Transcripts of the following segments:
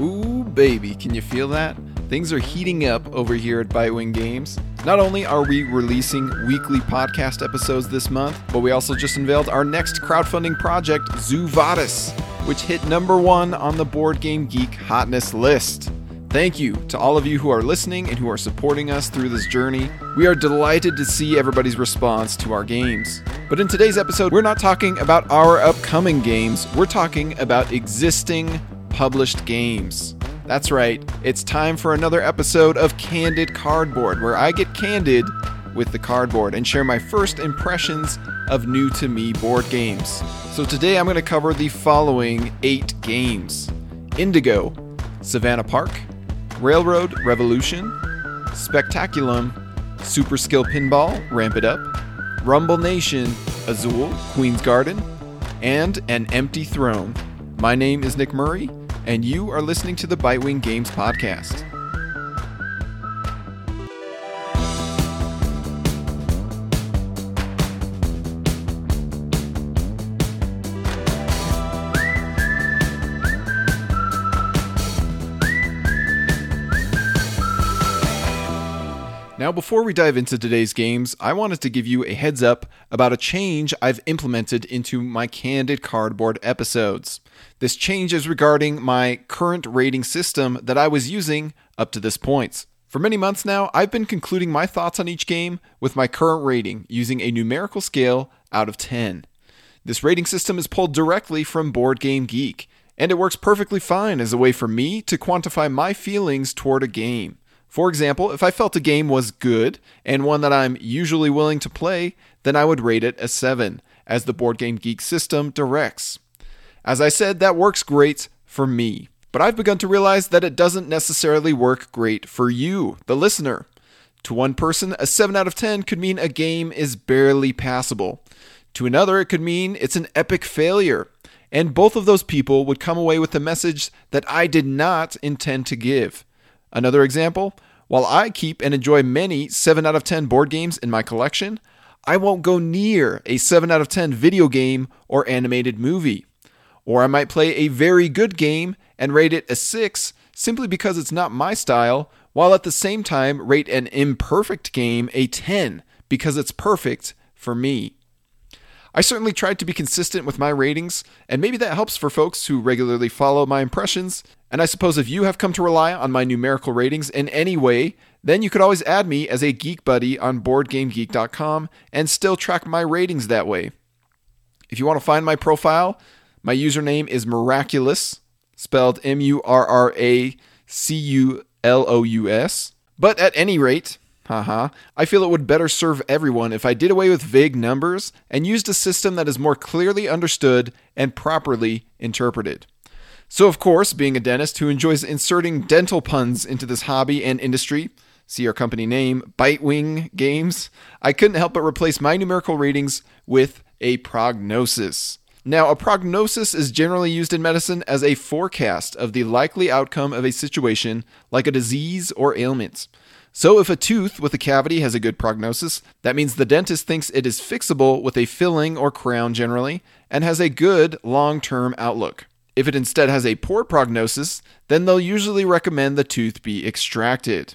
Ooh, baby, can you feel that? Things are heating up over here at Bitewing Games. Not only are we releasing weekly podcast episodes this month, but we also just unveiled our next crowdfunding project, Zoo Vadis, which hit number one on the Board Game Geek hotness list. Thank you to all of you who are listening and who are supporting us through this journey. We are delighted to see everybody's response to our games. But in today's episode, we're not talking about our upcoming games, we're talking about existing published games. That's right, it's time for another episode of Candid Cardboard, where I get candid with the cardboard and share my first impressions of new to me board games. So today I'm going to cover the following eight games Indigo, Savannah Park, Railroad Revolution, Spectaculum, Super Skill Pinball, Ramp It Up, Rumble Nation, Azul, Queen's Garden, and An Empty Throne. My name is Nick Murray, and you are listening to the Bitewing Games Podcast. Now, before we dive into today's games, I wanted to give you a heads up about a change I've implemented into my Candid Cardboard episodes. This change is regarding my current rating system that I was using up to this point. For many months now, I've been concluding my thoughts on each game with my current rating using a numerical scale out of 10. This rating system is pulled directly from Board Game Geek, and it works perfectly fine as a way for me to quantify my feelings toward a game. For example, if I felt a game was good and one that I'm usually willing to play, then I would rate it a 7, as the Board Game Geek system directs. As I said, that works great for me, but I've begun to realize that it doesn't necessarily work great for you, the listener. To one person, a 7 out of 10 could mean a game is barely passable. To another, it could mean it's an epic failure. And both of those people would come away with a message that I did not intend to give. Another example while I keep and enjoy many 7 out of 10 board games in my collection, I won't go near a 7 out of 10 video game or animated movie. Or I might play a very good game and rate it a 6 simply because it's not my style, while at the same time rate an imperfect game a 10 because it's perfect for me. I certainly tried to be consistent with my ratings, and maybe that helps for folks who regularly follow my impressions. And I suppose if you have come to rely on my numerical ratings in any way, then you could always add me as a geek buddy on boardgamegeek.com and still track my ratings that way. If you want to find my profile, my username is murraculous, spelled M U R R A C U L O U S. But at any rate, Haha. I feel it would better serve everyone if I did away with vague numbers and used a system that is more clearly understood and properly interpreted. So, of course, being a dentist who enjoys inserting dental puns into this hobby and industry, see our company name, Bitewing Games, I couldn't help but replace my numerical ratings with a prognosis. Now, a prognosis is generally used in medicine as a forecast of the likely outcome of a situation like a disease or ailment. So, if a tooth with a cavity has a good prognosis, that means the dentist thinks it is fixable with a filling or crown generally and has a good long term outlook. If it instead has a poor prognosis, then they'll usually recommend the tooth be extracted.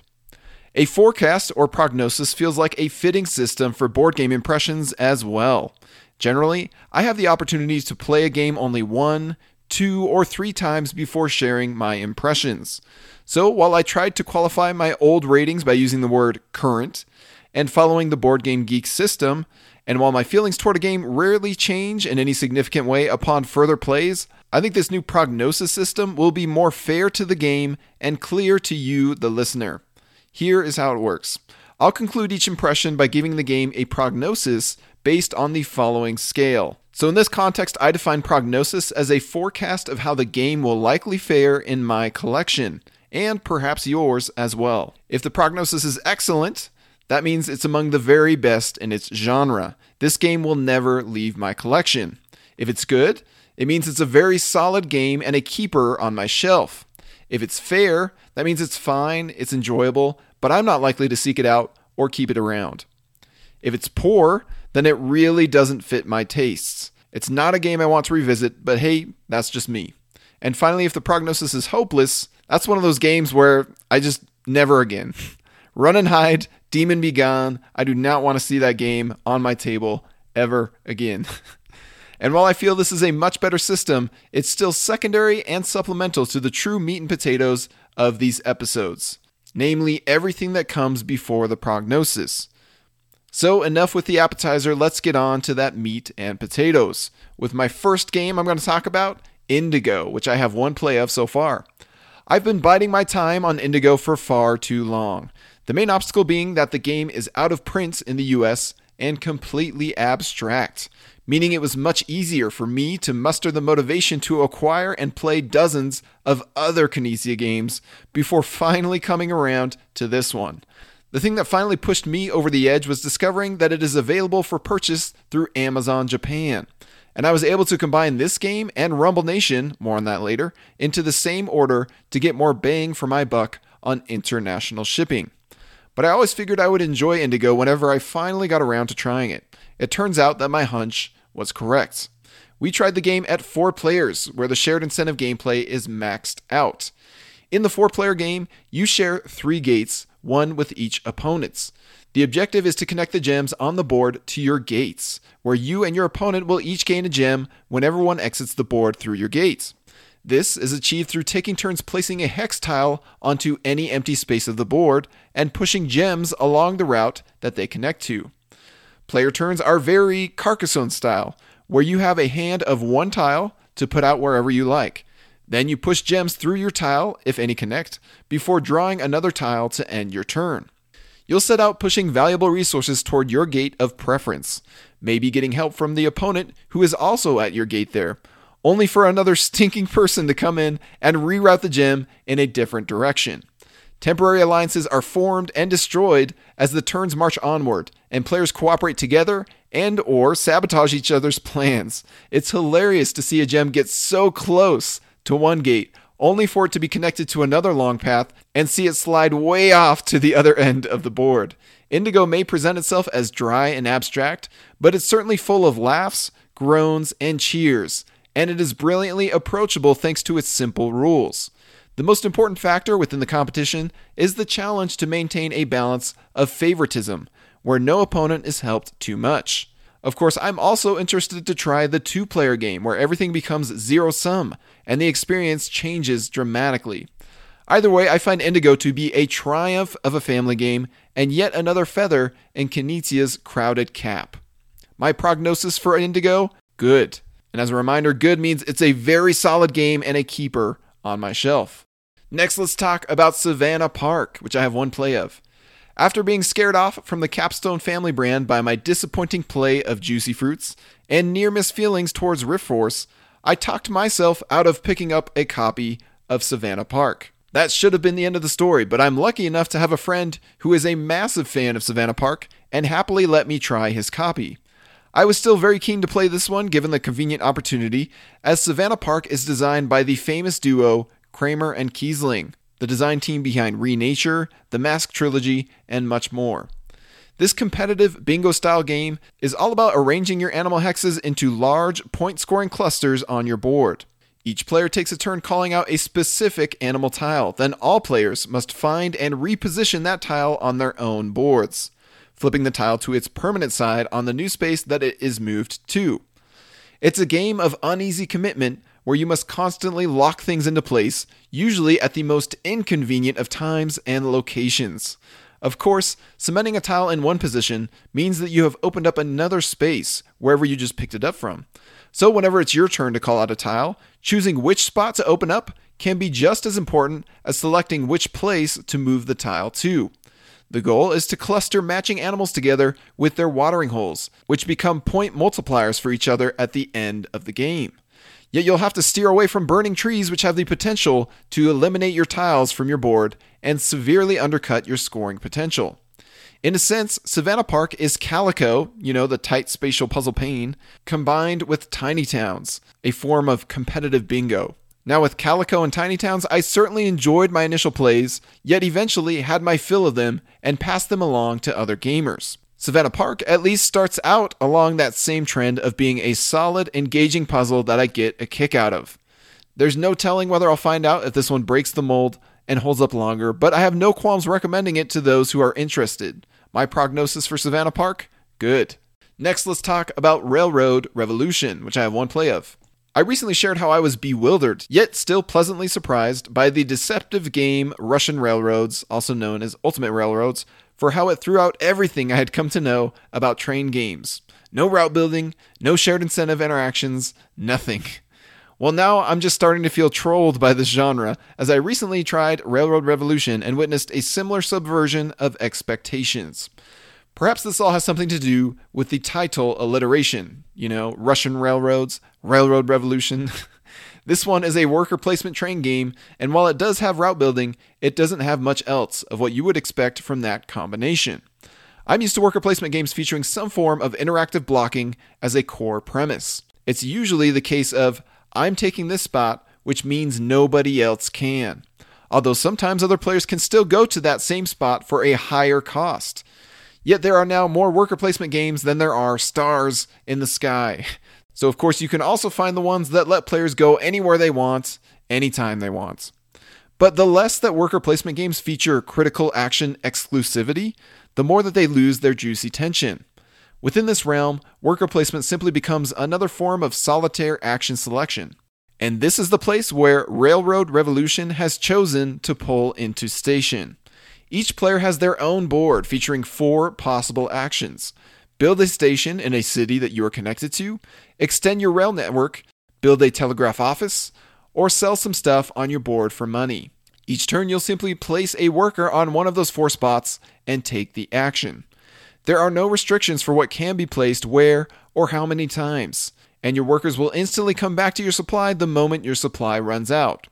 A forecast or prognosis feels like a fitting system for board game impressions as well. Generally, I have the opportunity to play a game only one, two, or three times before sharing my impressions. So while I tried to qualify my old ratings by using the word current and following the Board Game Geek system, and while my feelings toward a game rarely change in any significant way upon further plays, I think this new prognosis system will be more fair to the game and clear to you, the listener. Here is how it works. I'll conclude each impression by giving the game a prognosis based on the following scale. So, in this context, I define prognosis as a forecast of how the game will likely fare in my collection and perhaps yours as well. If the prognosis is excellent, that means it's among the very best in its genre. This game will never leave my collection. If it's good, it means it's a very solid game and a keeper on my shelf. If it's fair, that means it's fine, it's enjoyable, but I'm not likely to seek it out or keep it around. If it's poor, then it really doesn't fit my tastes. It's not a game I want to revisit, but hey, that's just me. And finally, if the prognosis is hopeless, that's one of those games where I just never again. Run and hide, demon be gone. I do not want to see that game on my table ever again. and while I feel this is a much better system, it's still secondary and supplemental to the true meat and potatoes of these episodes, namely everything that comes before the prognosis. So, enough with the appetizer, let's get on to that meat and potatoes. With my first game I'm going to talk about, Indigo, which I have one play of so far. I've been biding my time on Indigo for far too long. The main obstacle being that the game is out of print in the US and completely abstract, meaning it was much easier for me to muster the motivation to acquire and play dozens of other Knizia games before finally coming around to this one. The thing that finally pushed me over the edge was discovering that it is available for purchase through Amazon Japan. And I was able to combine this game and Rumble Nation, more on that later, into the same order to get more bang for my buck on international shipping. But I always figured I would enjoy Indigo whenever I finally got around to trying it. It turns out that my hunch was correct. We tried the game at four players, where the shared incentive gameplay is maxed out. In the four player game, you share three gates one with each opponent's. The objective is to connect the gems on the board to your gates, where you and your opponent will each gain a gem whenever one exits the board through your gates. This is achieved through taking turns placing a hex tile onto any empty space of the board and pushing gems along the route that they connect to. Player turns are very Carcassonne style, where you have a hand of one tile to put out wherever you like. Then you push gems through your tile, if any connect, before drawing another tile to end your turn. You'll set out pushing valuable resources toward your gate of preference, maybe getting help from the opponent who is also at your gate there, only for another stinking person to come in and reroute the gem in a different direction. Temporary alliances are formed and destroyed as the turns march onward and players cooperate together and or sabotage each other's plans. It's hilarious to see a gem get so close to one gate, only for it to be connected to another long path and see it slide way off to the other end of the board. Indigo may present itself as dry and abstract, but it's certainly full of laughs, groans, and cheers, and it is brilliantly approachable thanks to its simple rules. The most important factor within the competition is the challenge to maintain a balance of favoritism, where no opponent is helped too much. Of course, I'm also interested to try the two player game where everything becomes zero sum and the experience changes dramatically. Either way, I find Indigo to be a triumph of a family game and yet another feather in Knizia's crowded cap. My prognosis for Indigo? Good. And as a reminder, good means it's a very solid game and a keeper on my shelf. Next, let's talk about Savannah Park, which I have one play of. After being scared off from the Capstone family brand by my disappointing play of Juicy Fruits and near miss feelings towards Rift Force, I talked myself out of picking up a copy of Savannah Park. That should have been the end of the story, but I'm lucky enough to have a friend who is a massive fan of Savannah Park and happily let me try his copy. I was still very keen to play this one given the convenient opportunity, as Savannah Park is designed by the famous duo Kramer and Kiesling the design team behind Renature, the Mask Trilogy, and much more. This competitive bingo style game is all about arranging your animal hexes into large point scoring clusters on your board. Each player takes a turn calling out a specific animal tile, then all players must find and reposition that tile on their own boards, flipping the tile to its permanent side on the new space that it is moved to. It's a game of uneasy commitment where you must constantly lock things into place, usually at the most inconvenient of times and locations. Of course, cementing a tile in one position means that you have opened up another space wherever you just picked it up from. So, whenever it's your turn to call out a tile, choosing which spot to open up can be just as important as selecting which place to move the tile to. The goal is to cluster matching animals together with their watering holes, which become point multipliers for each other at the end of the game. Yet you'll have to steer away from burning trees, which have the potential to eliminate your tiles from your board and severely undercut your scoring potential. In a sense, Savannah Park is Calico, you know, the tight spatial puzzle pane, combined with Tiny Towns, a form of competitive bingo. Now, with Calico and Tiny Towns, I certainly enjoyed my initial plays, yet eventually had my fill of them and passed them along to other gamers. Savannah Park at least starts out along that same trend of being a solid, engaging puzzle that I get a kick out of. There's no telling whether I'll find out if this one breaks the mold and holds up longer, but I have no qualms recommending it to those who are interested. My prognosis for Savannah Park? Good. Next, let's talk about Railroad Revolution, which I have one play of. I recently shared how I was bewildered, yet still pleasantly surprised by the deceptive game Russian Railroads, also known as Ultimate Railroads, for how it threw out everything I had come to know about train games. No route building, no shared incentive interactions, nothing. Well, now I'm just starting to feel trolled by this genre, as I recently tried Railroad Revolution and witnessed a similar subversion of expectations. Perhaps this all has something to do with the title alliteration. You know, Russian railroads, Railroad Revolution. this one is a worker placement train game, and while it does have route building, it doesn't have much else of what you would expect from that combination. I'm used to worker placement games featuring some form of interactive blocking as a core premise. It's usually the case of, I'm taking this spot, which means nobody else can. Although sometimes other players can still go to that same spot for a higher cost. Yet there are now more worker placement games than there are stars in the sky. So, of course, you can also find the ones that let players go anywhere they want, anytime they want. But the less that worker placement games feature critical action exclusivity, the more that they lose their juicy tension. Within this realm, worker placement simply becomes another form of solitaire action selection. And this is the place where Railroad Revolution has chosen to pull into station. Each player has their own board featuring four possible actions build a station in a city that you are connected to, extend your rail network, build a telegraph office, or sell some stuff on your board for money. Each turn, you'll simply place a worker on one of those four spots and take the action. There are no restrictions for what can be placed where or how many times, and your workers will instantly come back to your supply the moment your supply runs out.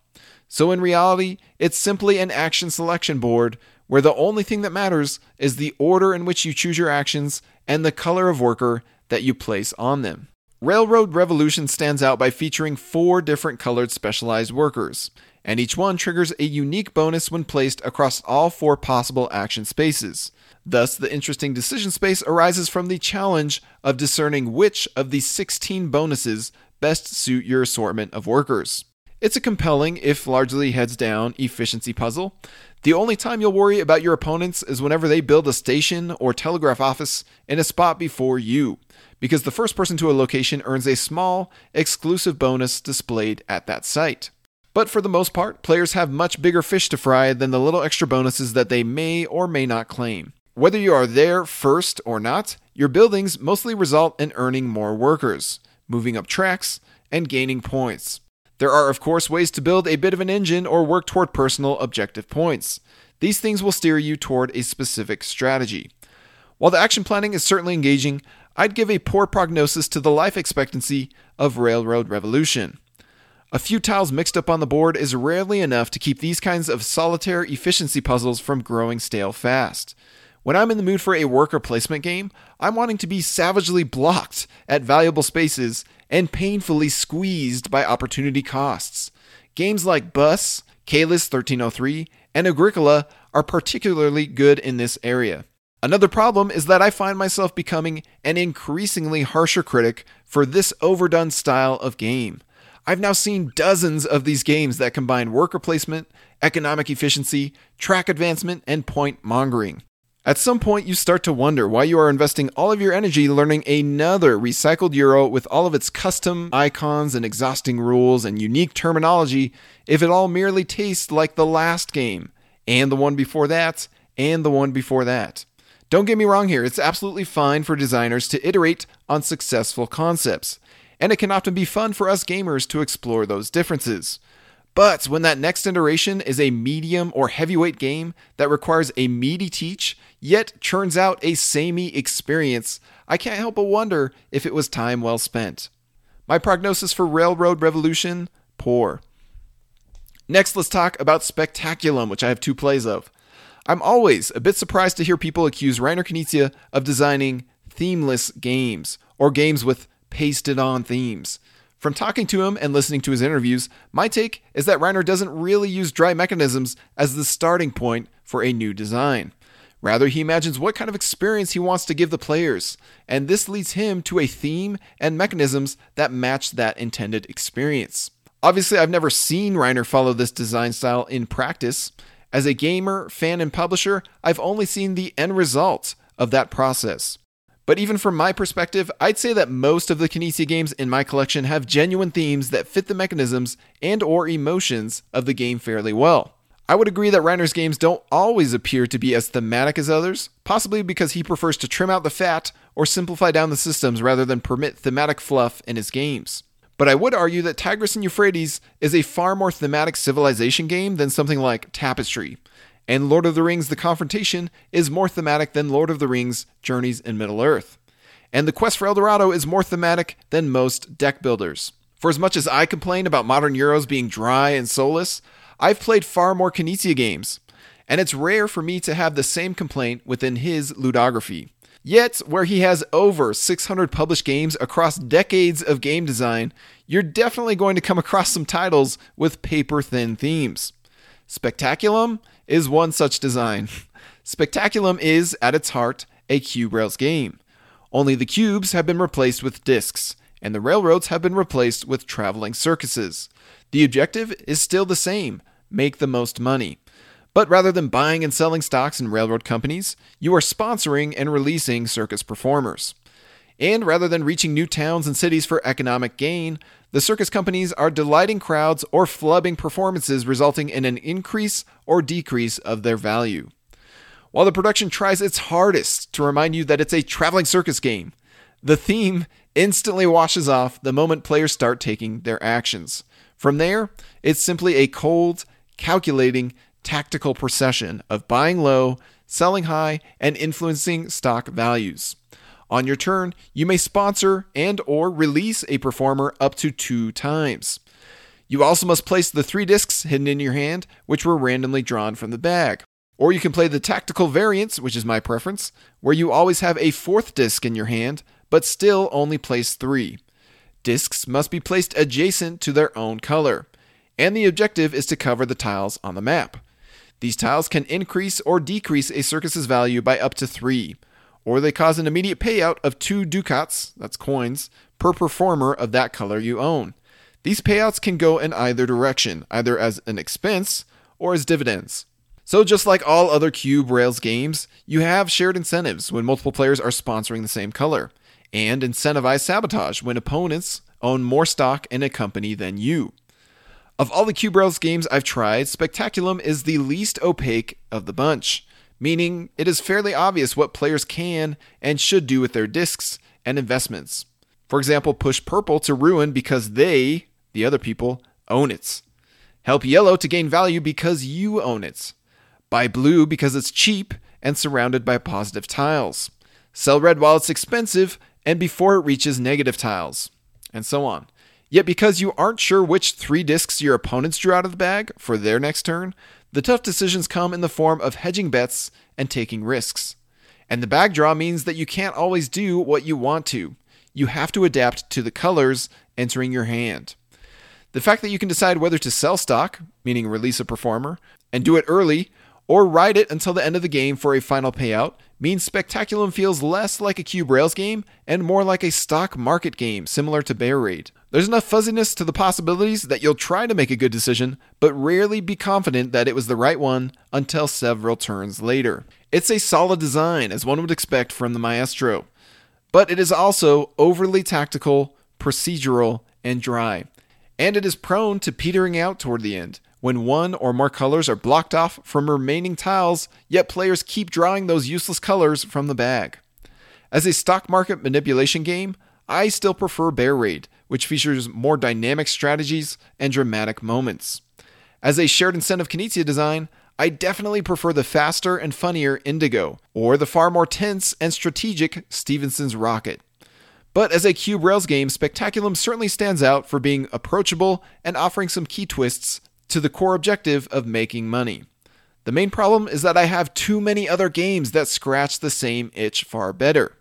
So, in reality, it's simply an action selection board where the only thing that matters is the order in which you choose your actions and the color of worker that you place on them. Railroad Revolution stands out by featuring four different colored specialized workers, and each one triggers a unique bonus when placed across all four possible action spaces. Thus, the interesting decision space arises from the challenge of discerning which of the 16 bonuses best suit your assortment of workers. It's a compelling, if largely heads down, efficiency puzzle the only time you'll worry about your opponents is whenever they build a station or telegraph office in a spot before you, because the first person to a location earns a small, exclusive bonus displayed at that site. But for the most part, players have much bigger fish to fry than the little extra bonuses that they may or may not claim. Whether you are there first or not, your buildings mostly result in earning more workers, moving up tracks, and gaining points. There are, of course, ways to build a bit of an engine or work toward personal objective points. These things will steer you toward a specific strategy. While the action planning is certainly engaging, I'd give a poor prognosis to the life expectancy of Railroad Revolution. A few tiles mixed up on the board is rarely enough to keep these kinds of solitaire efficiency puzzles from growing stale fast. When I'm in the mood for a worker placement game, I'm wanting to be savagely blocked at valuable spaces and painfully squeezed by opportunity costs. Games like Bus, Caylus 1303, and Agricola are particularly good in this area. Another problem is that I find myself becoming an increasingly harsher critic for this overdone style of game. I've now seen dozens of these games that combine worker placement, economic efficiency, track advancement, and point mongering. At some point, you start to wonder why you are investing all of your energy learning another recycled Euro with all of its custom icons and exhausting rules and unique terminology if it all merely tastes like the last game, and the one before that, and the one before that. Don't get me wrong here, it's absolutely fine for designers to iterate on successful concepts, and it can often be fun for us gamers to explore those differences. But when that next iteration is a medium or heavyweight game that requires a meaty teach, yet churns out a samey experience, I can't help but wonder if it was time well spent. My prognosis for Railroad Revolution poor. Next, let's talk about Spectaculum, which I have two plays of. I'm always a bit surprised to hear people accuse Reiner Knizia of designing themeless games, or games with pasted on themes. From talking to him and listening to his interviews, my take is that Reiner doesn't really use dry mechanisms as the starting point for a new design. Rather, he imagines what kind of experience he wants to give the players, and this leads him to a theme and mechanisms that match that intended experience. Obviously, I've never seen Reiner follow this design style in practice. As a gamer, fan, and publisher, I've only seen the end result of that process. But even from my perspective, I'd say that most of the Knizia games in my collection have genuine themes that fit the mechanisms and or emotions of the game fairly well. I would agree that Reiner's games don't always appear to be as thematic as others, possibly because he prefers to trim out the fat or simplify down the systems rather than permit thematic fluff in his games. But I would argue that Tigris and Euphrates is a far more thematic civilization game than something like Tapestry. And Lord of the Rings The Confrontation is more thematic than Lord of the Rings Journeys in Middle Earth. And The Quest for El Dorado is more thematic than most deck builders. For as much as I complain about modern Euros being dry and soulless, I've played far more Knizia games. And it's rare for me to have the same complaint within his ludography. Yet, where he has over 600 published games across decades of game design, you're definitely going to come across some titles with paper thin themes. Spectaculum is one such design. Spectaculum is, at its heart, a cube rails game. Only the cubes have been replaced with discs, and the railroads have been replaced with traveling circuses. The objective is still the same make the most money. But rather than buying and selling stocks in railroad companies, you are sponsoring and releasing circus performers. And rather than reaching new towns and cities for economic gain, the circus companies are delighting crowds or flubbing performances, resulting in an increase or decrease of their value. While the production tries its hardest to remind you that it's a traveling circus game, the theme instantly washes off the moment players start taking their actions. From there, it's simply a cold, calculating, tactical procession of buying low, selling high, and influencing stock values. On your turn, you may sponsor and or release a performer up to 2 times. You also must place the 3 discs hidden in your hand, which were randomly drawn from the bag. Or you can play the tactical variants, which is my preference, where you always have a fourth disc in your hand, but still only place 3. Discs must be placed adjacent to their own color, and the objective is to cover the tiles on the map. These tiles can increase or decrease a circus's value by up to three, or they cause an immediate payout of two ducats, that's coins, per performer of that color you own. These payouts can go in either direction, either as an expense or as dividends. So, just like all other Cube Rails games, you have shared incentives when multiple players are sponsoring the same color, and incentivized sabotage when opponents own more stock in a company than you. Of all the Cube Rails games I've tried, Spectaculum is the least opaque of the bunch, meaning it is fairly obvious what players can and should do with their discs and investments. For example, push purple to ruin because they, the other people, own it. Help yellow to gain value because you own it. Buy blue because it's cheap and surrounded by positive tiles. Sell red while it's expensive and before it reaches negative tiles. And so on. Yet, because you aren't sure which three discs your opponents drew out of the bag for their next turn, the tough decisions come in the form of hedging bets and taking risks. And the bag draw means that you can't always do what you want to. You have to adapt to the colors entering your hand. The fact that you can decide whether to sell stock, meaning release a performer, and do it early, or ride it until the end of the game for a final payout, means Spectaculum feels less like a Cube Rails game and more like a stock market game similar to Bear Raid. There's enough fuzziness to the possibilities that you'll try to make a good decision, but rarely be confident that it was the right one until several turns later. It's a solid design, as one would expect from the Maestro, but it is also overly tactical, procedural, and dry. And it is prone to petering out toward the end, when one or more colors are blocked off from remaining tiles, yet players keep drawing those useless colors from the bag. As a stock market manipulation game, I still prefer Bear Raid, which features more dynamic strategies and dramatic moments. As a shared incentive Knizia design, I definitely prefer the faster and funnier Indigo, or the far more tense and strategic Stephenson's Rocket. But as a Cube Rails game, Spectaculum certainly stands out for being approachable and offering some key twists to the core objective of making money. The main problem is that I have too many other games that scratch the same itch far better.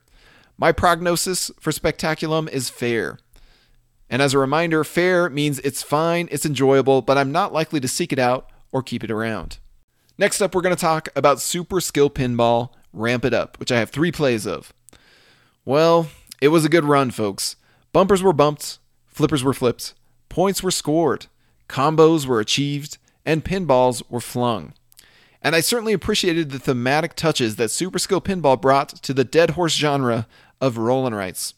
My prognosis for Spectaculum is fair. And as a reminder, fair means it's fine, it's enjoyable, but I'm not likely to seek it out or keep it around. Next up, we're going to talk about Super Skill Pinball Ramp It Up, which I have three plays of. Well, it was a good run, folks. Bumpers were bumped, flippers were flipped, points were scored, combos were achieved, and pinballs were flung. And I certainly appreciated the thematic touches that Super Skill Pinball brought to the dead horse genre of roll and writes.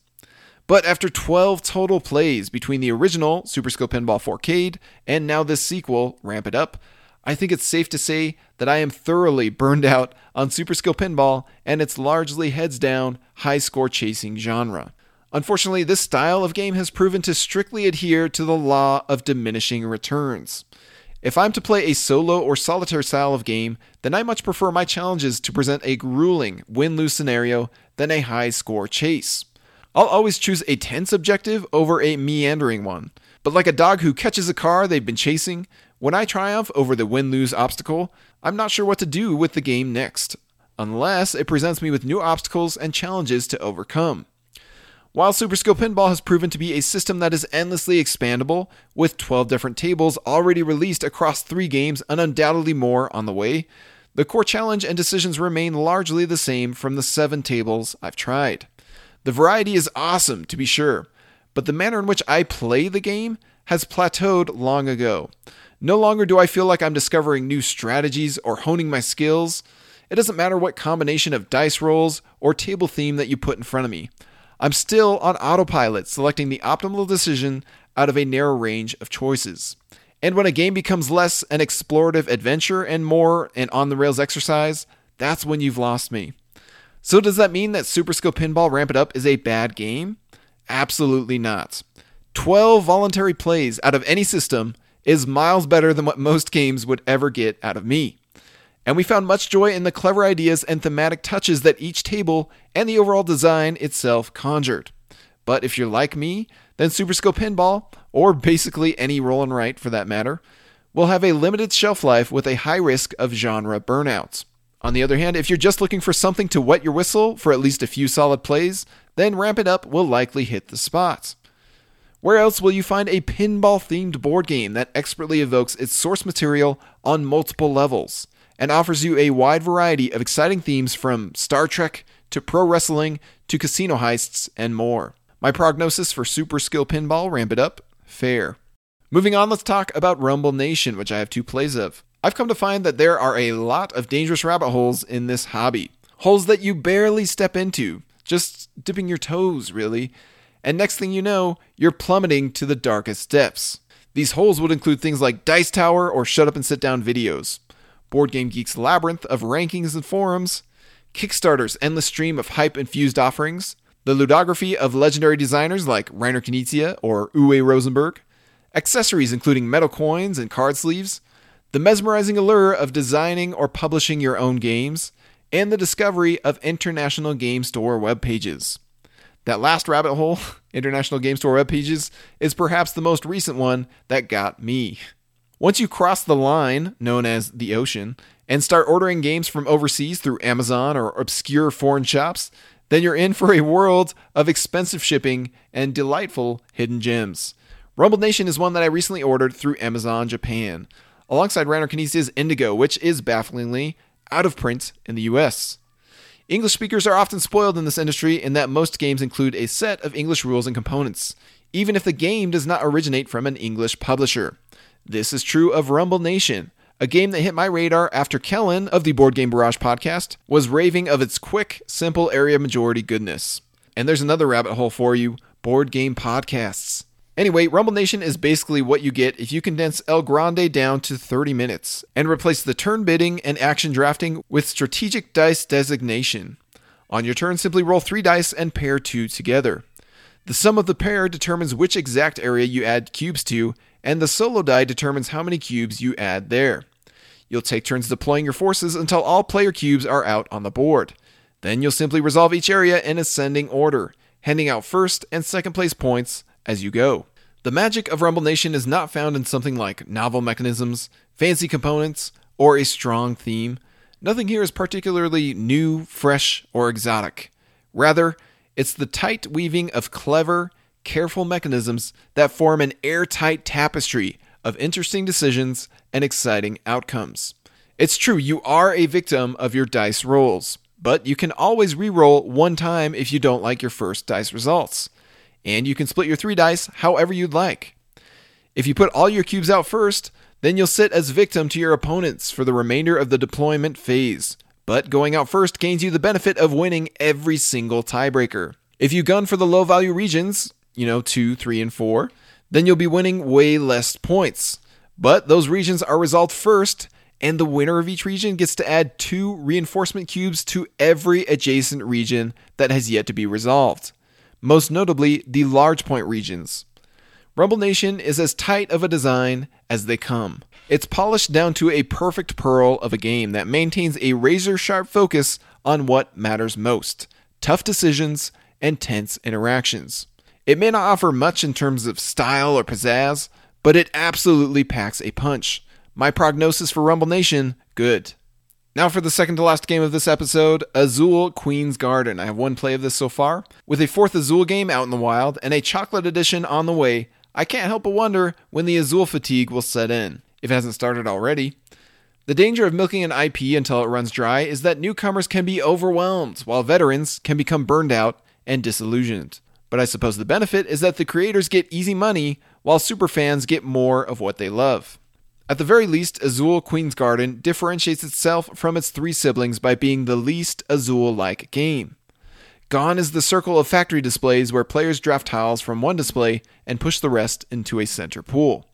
But after 12 total plays between the original Super Skill Pinball 4-Cade and now this sequel, Ramp It Up, I think it's safe to say that I am thoroughly burned out on Super Skill Pinball and its largely heads down, high score chasing genre. Unfortunately, this style of game has proven to strictly adhere to the law of diminishing returns. If I'm to play a solo or solitaire style of game, then I much prefer my challenges to present a grueling win lose scenario than a high score chase. I'll always choose a tense objective over a meandering one. But like a dog who catches a car they've been chasing, when I triumph over the win lose obstacle, I'm not sure what to do with the game next, unless it presents me with new obstacles and challenges to overcome. While Super Skill Pinball has proven to be a system that is endlessly expandable, with 12 different tables already released across three games and undoubtedly more on the way, the core challenge and decisions remain largely the same from the seven tables I've tried. The variety is awesome, to be sure, but the manner in which I play the game has plateaued long ago. No longer do I feel like I'm discovering new strategies or honing my skills. It doesn't matter what combination of dice rolls or table theme that you put in front of me. I'm still on autopilot, selecting the optimal decision out of a narrow range of choices. And when a game becomes less an explorative adventure and more an on the rails exercise, that's when you've lost me. So, does that mean that Super Skill Pinball Ramp It Up is a bad game? Absolutely not. 12 voluntary plays out of any system is miles better than what most games would ever get out of me. And we found much joy in the clever ideas and thematic touches that each table and the overall design itself conjured. But if you're like me, then Super Skill Pinball, or basically any roll and write for that matter, will have a limited shelf life with a high risk of genre burnouts. On the other hand, if you're just looking for something to wet your whistle for at least a few solid plays, then Ramp It Up will likely hit the spot. Where else will you find a pinball themed board game that expertly evokes its source material on multiple levels and offers you a wide variety of exciting themes from Star Trek to pro wrestling to casino heists and more? My prognosis for Super Skill Pinball Ramp It Up fair. Moving on, let's talk about Rumble Nation, which I have two plays of. I've come to find that there are a lot of dangerous rabbit holes in this hobby. Holes that you barely step into, just dipping your toes, really, and next thing you know, you're plummeting to the darkest depths. These holes would include things like Dice Tower or Shut Up and Sit Down videos, Board Game Geek's labyrinth of rankings and forums, Kickstarter's endless stream of hype infused offerings, the ludography of legendary designers like Reiner Knizia or Uwe Rosenberg, accessories including metal coins and card sleeves, the mesmerizing allure of designing or publishing your own games, and the discovery of international game store web pages. That last rabbit hole, International Game Store web pages, is perhaps the most recent one that got me. Once you cross the line, known as the ocean, and start ordering games from overseas through Amazon or obscure foreign shops, then you're in for a world of expensive shipping and delightful hidden gems. Rumble Nation is one that I recently ordered through Amazon Japan, alongside Reiner Knizia's Indigo, which is bafflingly out of print in the US. English speakers are often spoiled in this industry in that most games include a set of English rules and components, even if the game does not originate from an English publisher. This is true of Rumble Nation, a game that hit my radar after Kellen of the Board Game Barrage podcast was raving of its quick, simple area majority goodness. And there's another rabbit hole for you board game podcasts. Anyway, Rumble Nation is basically what you get if you condense El Grande down to 30 minutes and replace the turn bidding and action drafting with strategic dice designation. On your turn, simply roll three dice and pair two together. The sum of the pair determines which exact area you add cubes to, and the solo die determines how many cubes you add there. You'll take turns deploying your forces until all player cubes are out on the board. Then you'll simply resolve each area in ascending order, handing out first and second place points as you go. The magic of Rumble Nation is not found in something like novel mechanisms, fancy components, or a strong theme. Nothing here is particularly new, fresh, or exotic. Rather, it's the tight weaving of clever, careful mechanisms that form an airtight tapestry of interesting decisions and exciting outcomes. It's true, you are a victim of your dice rolls, but you can always re-roll one time if you don't like your first dice results and you can split your three dice however you'd like. If you put all your cubes out first, then you'll sit as victim to your opponents for the remainder of the deployment phase. But going out first gains you the benefit of winning every single tiebreaker. If you gun for the low value regions, you know, 2, 3, and 4, then you'll be winning way less points. But those regions are resolved first, and the winner of each region gets to add two reinforcement cubes to every adjacent region that has yet to be resolved. Most notably, the large point regions. Rumble Nation is as tight of a design as they come. It's polished down to a perfect pearl of a game that maintains a razor sharp focus on what matters most tough decisions and tense interactions. It may not offer much in terms of style or pizzazz, but it absolutely packs a punch. My prognosis for Rumble Nation good. Now for the second to last game of this episode, Azul Queen's Garden. I have one play of this so far. With a fourth Azul game out in the wild and a chocolate edition on the way, I can't help but wonder when the Azul fatigue will set in, if it hasn't started already. The danger of milking an IP until it runs dry is that newcomers can be overwhelmed, while veterans can become burned out and disillusioned. But I suppose the benefit is that the creators get easy money, while superfans get more of what they love. At the very least, Azul Queen's Garden differentiates itself from its three siblings by being the least Azul like game. Gone is the circle of factory displays where players draft tiles from one display and push the rest into a center pool.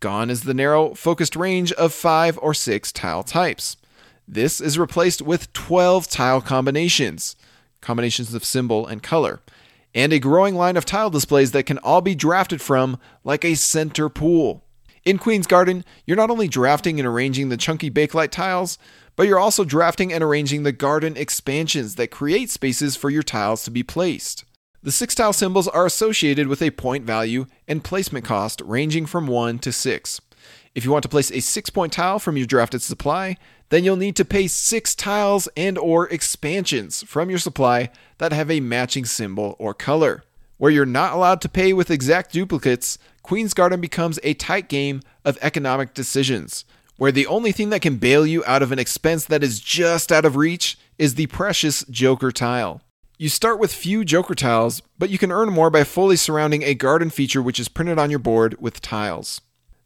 Gone is the narrow, focused range of five or six tile types. This is replaced with 12 tile combinations, combinations of symbol and color, and a growing line of tile displays that can all be drafted from like a center pool. In Queen's Garden, you're not only drafting and arranging the chunky Bakelite tiles, but you're also drafting and arranging the garden expansions that create spaces for your tiles to be placed. The six tile symbols are associated with a point value and placement cost ranging from 1 to 6. If you want to place a 6 point tile from your drafted supply, then you'll need to pay 6 tiles and or expansions from your supply that have a matching symbol or color. Where you're not allowed to pay with exact duplicates, Queen's Garden becomes a tight game of economic decisions, where the only thing that can bail you out of an expense that is just out of reach is the precious Joker tile. You start with few Joker tiles, but you can earn more by fully surrounding a garden feature which is printed on your board with tiles.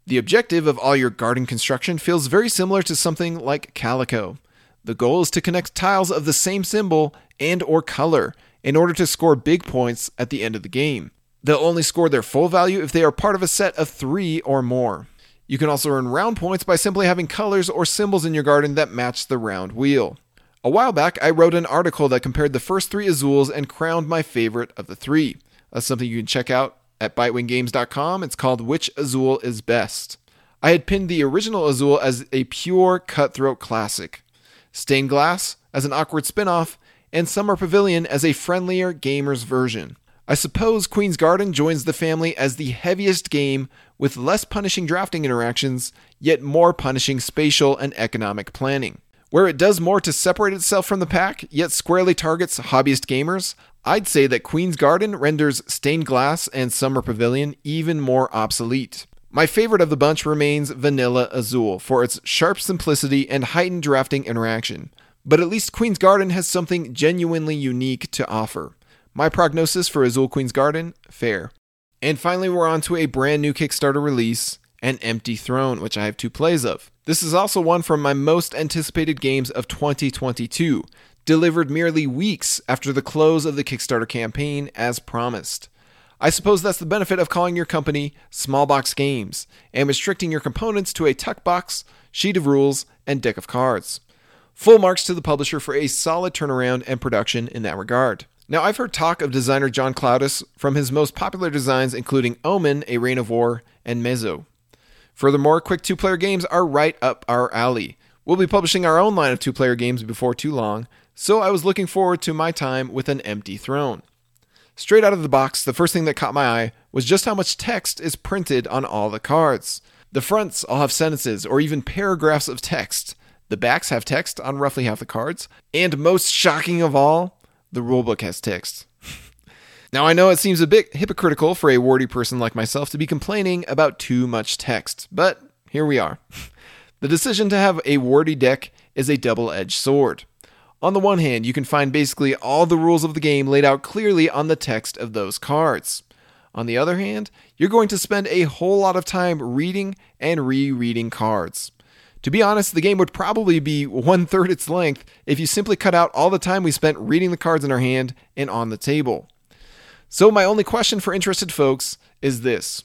The objective of all your garden construction feels very similar to something like Calico. The goal is to connect tiles of the same symbol and or color in order to score big points at the end of the game. They'll only score their full value if they are part of a set of 3 or more. You can also earn round points by simply having colors or symbols in your garden that match the round wheel. A while back, I wrote an article that compared the first three Azules and crowned my favorite of the three. That's something you can check out at bitewinggames.com. It's called Which Azul is Best. I had pinned the original Azul as a pure cutthroat classic, Stained Glass as an awkward spin off, and Summer Pavilion as a friendlier gamer's version. I suppose Queen's Garden joins the family as the heaviest game with less punishing drafting interactions, yet more punishing spatial and economic planning. Where it does more to separate itself from the pack, yet squarely targets hobbyist gamers, I'd say that Queen's Garden renders Stained Glass and Summer Pavilion even more obsolete. My favorite of the bunch remains Vanilla Azul for its sharp simplicity and heightened drafting interaction, but at least Queen's Garden has something genuinely unique to offer. My prognosis for Azul Queen's Garden fair. And finally, we're on to a brand new Kickstarter release, An Empty Throne, which I have two plays of. This is also one from my most anticipated games of 2022, delivered merely weeks after the close of the Kickstarter campaign as promised. I suppose that's the benefit of calling your company Small Box Games and restricting your components to a tuck box, sheet of rules, and deck of cards. Full marks to the publisher for a solid turnaround and production in that regard. Now, I've heard talk of designer John Clowdus from his most popular designs, including Omen, A Reign of War, and Mezzo. Furthermore, quick two player games are right up our alley. We'll be publishing our own line of two player games before too long, so I was looking forward to my time with an empty throne. Straight out of the box, the first thing that caught my eye was just how much text is printed on all the cards. The fronts all have sentences or even paragraphs of text. The backs have text on roughly half the cards. And most shocking of all, the rulebook has text. now, I know it seems a bit hypocritical for a wordy person like myself to be complaining about too much text, but here we are. the decision to have a wordy deck is a double edged sword. On the one hand, you can find basically all the rules of the game laid out clearly on the text of those cards. On the other hand, you're going to spend a whole lot of time reading and rereading cards. To be honest, the game would probably be one third its length if you simply cut out all the time we spent reading the cards in our hand and on the table. So, my only question for interested folks is this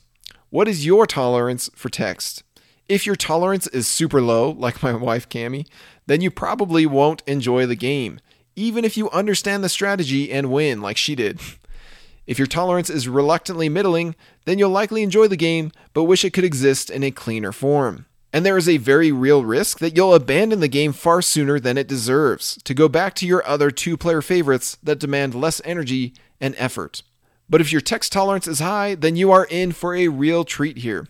What is your tolerance for text? If your tolerance is super low, like my wife Cami, then you probably won't enjoy the game, even if you understand the strategy and win like she did. If your tolerance is reluctantly middling, then you'll likely enjoy the game, but wish it could exist in a cleaner form. And there is a very real risk that you'll abandon the game far sooner than it deserves to go back to your other two player favorites that demand less energy and effort. But if your text tolerance is high, then you are in for a real treat here.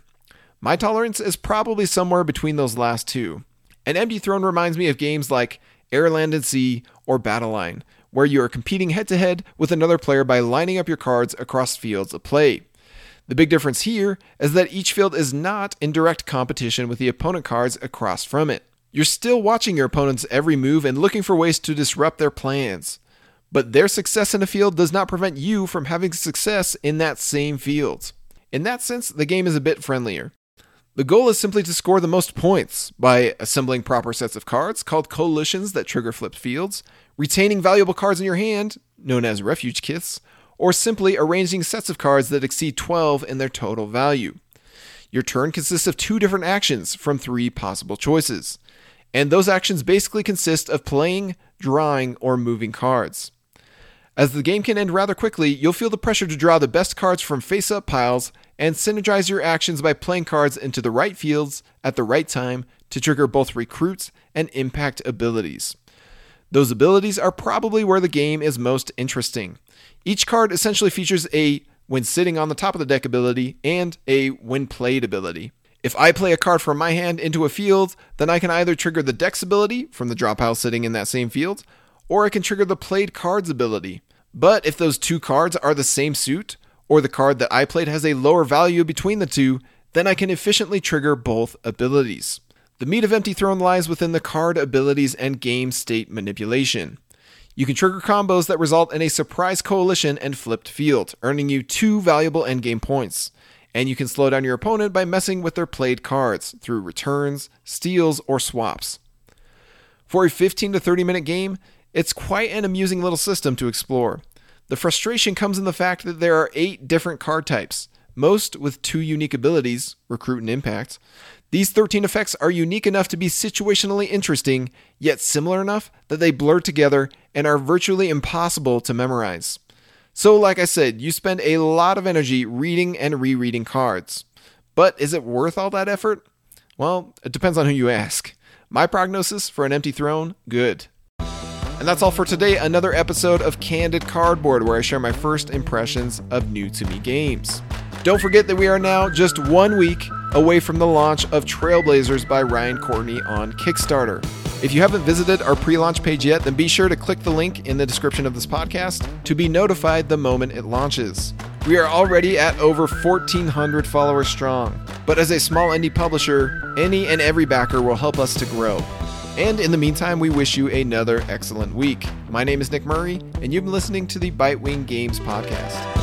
My tolerance is probably somewhere between those last two. An Empty Throne reminds me of games like Air, Land, and Sea or Battleline, where you are competing head to head with another player by lining up your cards across fields of play. The big difference here is that each field is not in direct competition with the opponent cards across from it. You're still watching your opponent's every move and looking for ways to disrupt their plans. But their success in a field does not prevent you from having success in that same field. In that sense, the game is a bit friendlier. The goal is simply to score the most points by assembling proper sets of cards called coalitions that trigger flipped fields, retaining valuable cards in your hand, known as refuge kits, or simply arranging sets of cards that exceed 12 in their total value. Your turn consists of two different actions from three possible choices, and those actions basically consist of playing, drawing, or moving cards. As the game can end rather quickly, you'll feel the pressure to draw the best cards from face up piles and synergize your actions by playing cards into the right fields at the right time to trigger both recruits and impact abilities. Those abilities are probably where the game is most interesting. Each card essentially features a when sitting on the top of the deck ability and a when played ability. If I play a card from my hand into a field, then I can either trigger the deck's ability from the draw pile sitting in that same field, or I can trigger the played cards ability. But if those two cards are the same suit, or the card that I played has a lower value between the two, then I can efficiently trigger both abilities. The meat of Empty Throne lies within the card abilities and game state manipulation. You can trigger combos that result in a surprise coalition and flipped field, earning you two valuable endgame points. And you can slow down your opponent by messing with their played cards through returns, steals, or swaps. For a 15 to 30 minute game, it's quite an amusing little system to explore. The frustration comes in the fact that there are eight different card types, most with two unique abilities, Recruit and Impact, these 13 effects are unique enough to be situationally interesting, yet similar enough that they blur together and are virtually impossible to memorize. So, like I said, you spend a lot of energy reading and rereading cards. But is it worth all that effort? Well, it depends on who you ask. My prognosis for an empty throne good. And that's all for today. Another episode of Candid Cardboard, where I share my first impressions of new to me games. Don't forget that we are now just one week away from the launch of Trailblazers by Ryan Courtney on Kickstarter. If you haven't visited our pre launch page yet, then be sure to click the link in the description of this podcast to be notified the moment it launches. We are already at over 1,400 followers strong, but as a small indie publisher, any and every backer will help us to grow. And in the meantime, we wish you another excellent week. My name is Nick Murray, and you've been listening to the Bitewing Games Podcast.